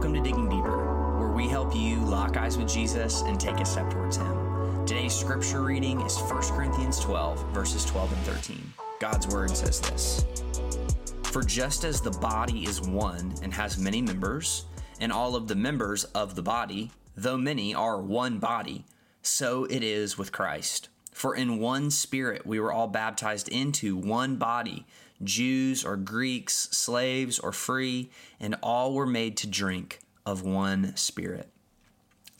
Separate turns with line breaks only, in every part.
Welcome to Digging Deeper, where we help you lock eyes with Jesus and take a step towards Him. Today's scripture reading is 1 Corinthians 12, verses 12 and 13. God's word says this For just as the body is one and has many members, and all of the members of the body, though many, are one body, so it is with Christ. For in one spirit we were all baptized into one body, Jews or Greeks, slaves or free, and all were made to drink of one spirit.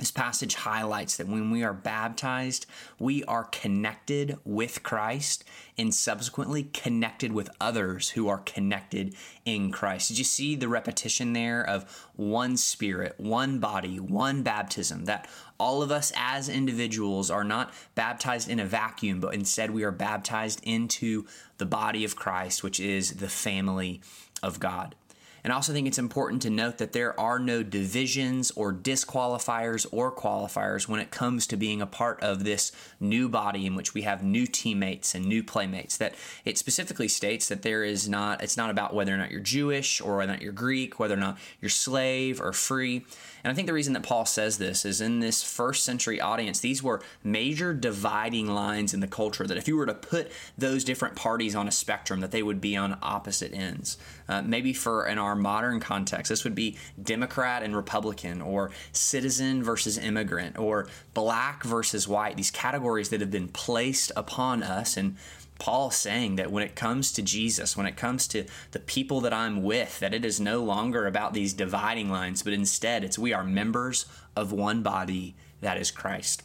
This passage highlights that when we are baptized, we are connected with Christ and subsequently connected with others who are connected in Christ. Did you see the repetition there of one spirit, one body, one baptism? That all of us as individuals are not baptized in a vacuum, but instead we are baptized into the body of Christ, which is the family of God. And I also think it's important to note that there are no divisions or disqualifiers or qualifiers when it comes to being a part of this new body in which we have new teammates and new playmates. That it specifically states that there is not, it's not about whether or not you're Jewish or whether or not you're Greek, whether or not you're slave or free. And I think the reason that Paul says this is in this first century audience, these were major dividing lines in the culture that if you were to put those different parties on a spectrum, that they would be on opposite ends. Uh, maybe for in our modern context, this would be Democrat and Republican, or citizen versus immigrant, or black versus white. These categories that have been placed upon us and Paul saying that when it comes to Jesus, when it comes to the people that I'm with, that it is no longer about these dividing lines, but instead it's we are members of one body that is Christ.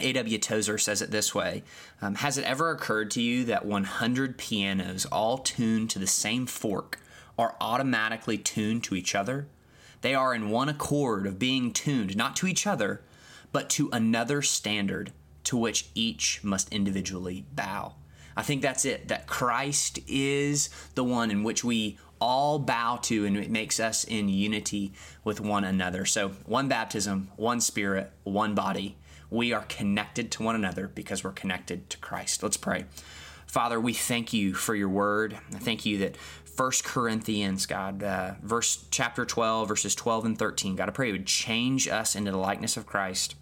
A.W. Tozer says it this way um, Has it ever occurred to you that 100 pianos, all tuned to the same fork, are automatically tuned to each other? They are in one accord of being tuned not to each other, but to another standard to which each must individually bow. I think that's it, that Christ is the one in which we all bow to and it makes us in unity with one another. So, one baptism, one spirit, one body. We are connected to one another because we're connected to Christ. Let's pray. Father, we thank you for your word. I thank you that 1 Corinthians, God, uh, verse chapter 12, verses 12 and 13, God, I pray you would change us into the likeness of Christ.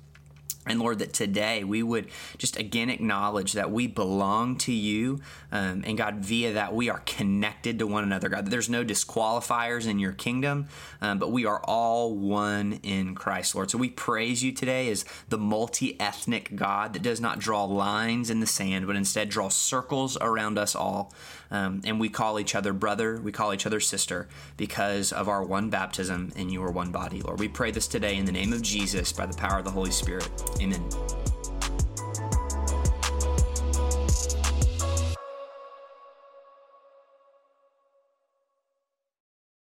And Lord, that today we would just again acknowledge that we belong to you. Um, and God, via that, we are connected to one another. God, there's no disqualifiers in your kingdom, um, but we are all one in Christ, Lord. So we praise you today as the multi ethnic God that does not draw lines in the sand, but instead draws circles around us all. Um, and we call each other brother, we call each other sister because of our one baptism in your one body, Lord. We pray this today in the name of Jesus by the power of the Holy Spirit. Amen.